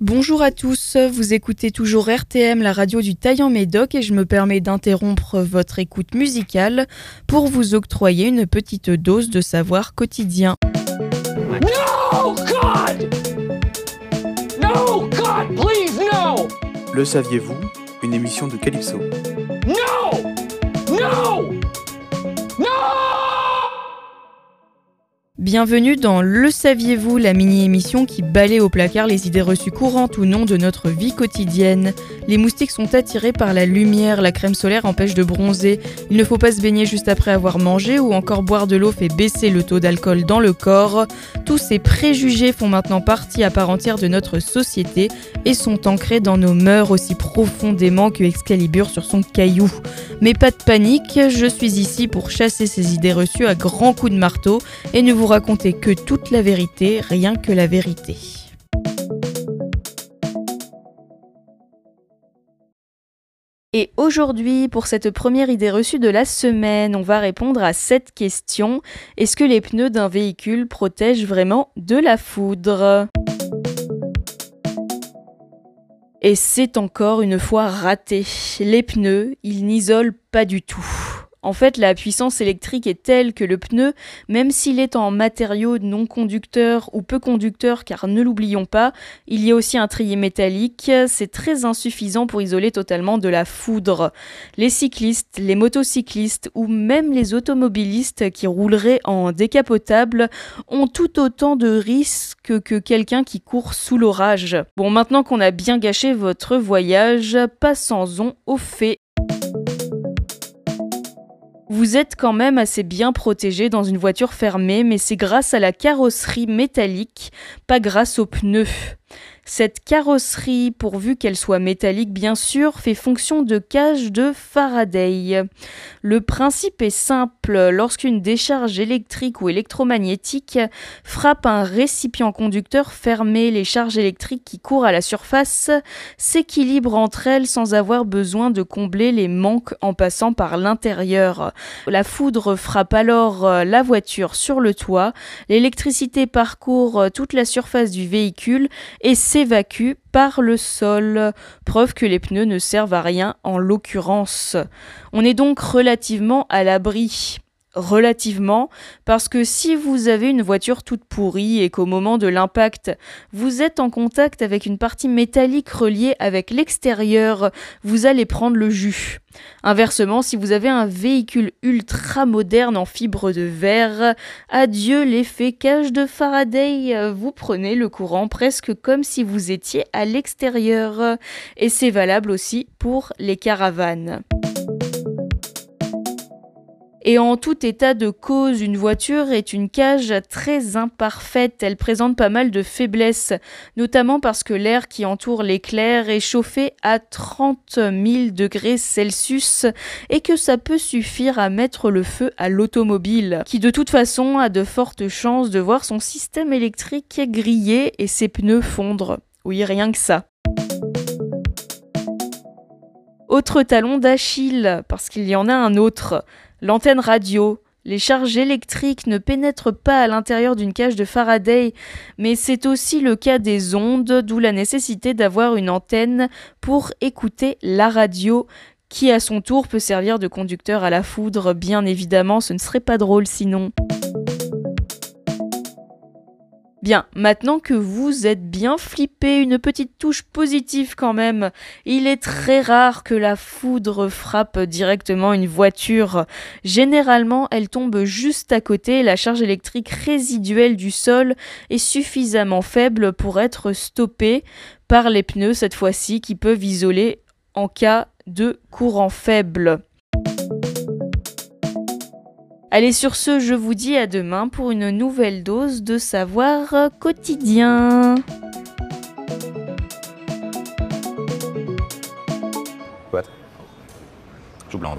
Bonjour à tous, vous écoutez toujours RTM, la radio du Taillant Médoc, et je me permets d'interrompre votre écoute musicale pour vous octroyer une petite dose de savoir quotidien. No, God! No, God, please, no! Le saviez-vous? Une émission de Calypso. No! No! Bienvenue dans Le Saviez-vous, la mini-émission qui balaye au placard les idées reçues courantes ou non de notre vie quotidienne. Les moustiques sont attirés par la lumière, la crème solaire empêche de bronzer, il ne faut pas se baigner juste après avoir mangé ou encore boire de l'eau fait baisser le taux d'alcool dans le corps. Tous ces préjugés font maintenant partie à part entière de notre société et sont ancrés dans nos mœurs aussi profondément que Excalibur sur son caillou. Mais pas de panique, je suis ici pour chasser ces idées reçues à grands coups de marteau et ne vous raconter que toute la vérité, rien que la vérité. Et aujourd'hui, pour cette première idée reçue de la semaine, on va répondre à cette question. Est-ce que les pneus d'un véhicule protègent vraiment de la foudre? Et c'est encore une fois raté. Les pneus, ils n'isolent pas du tout. En fait, la puissance électrique est telle que le pneu, même s'il est en matériau non conducteur ou peu conducteur, car ne l'oublions pas, il y a aussi un trier métallique, c'est très insuffisant pour isoler totalement de la foudre. Les cyclistes, les motocyclistes ou même les automobilistes qui rouleraient en décapotable ont tout autant de risques que quelqu'un qui court sous l'orage. Bon, maintenant qu'on a bien gâché votre voyage, passons-en aux faits. Vous êtes quand même assez bien protégé dans une voiture fermée, mais c'est grâce à la carrosserie métallique, pas grâce aux pneus. Cette carrosserie, pourvu qu'elle soit métallique bien sûr, fait fonction de cage de Faraday. Le principe est simple, lorsqu'une décharge électrique ou électromagnétique frappe un récipient conducteur fermé, les charges électriques qui courent à la surface s'équilibrent entre elles sans avoir besoin de combler les manques en passant par l'intérieur. La foudre frappe alors la voiture sur le toit, l'électricité parcourt toute la surface du véhicule et s'évacue par le sol, preuve que les pneus ne servent à rien en l'occurrence. On est donc relativement à l'abri relativement, parce que si vous avez une voiture toute pourrie et qu'au moment de l'impact, vous êtes en contact avec une partie métallique reliée avec l'extérieur, vous allez prendre le jus. Inversement, si vous avez un véhicule ultra moderne en fibre de verre, adieu l'effet cage de Faraday, vous prenez le courant presque comme si vous étiez à l'extérieur. Et c'est valable aussi pour les caravanes. Et en tout état de cause, une voiture est une cage très imparfaite. Elle présente pas mal de faiblesses, notamment parce que l'air qui entoure l'éclair est chauffé à 30 000 degrés Celsius et que ça peut suffire à mettre le feu à l'automobile, qui de toute façon a de fortes chances de voir son système électrique griller et ses pneus fondre. Oui, rien que ça. Autre talon d'Achille, parce qu'il y en a un autre. L'antenne radio, les charges électriques ne pénètrent pas à l'intérieur d'une cage de Faraday, mais c'est aussi le cas des ondes, d'où la nécessité d'avoir une antenne pour écouter la radio, qui à son tour peut servir de conducteur à la foudre, bien évidemment, ce ne serait pas drôle sinon. Bien, maintenant que vous êtes bien flippé, une petite touche positive quand même. Il est très rare que la foudre frappe directement une voiture. Généralement, elle tombe juste à côté. La charge électrique résiduelle du sol est suffisamment faible pour être stoppée par les pneus cette fois-ci qui peuvent isoler en cas de courant faible. Allez, sur ce, je vous dis à demain pour une nouvelle dose de savoir quotidien. What? Joue blanc.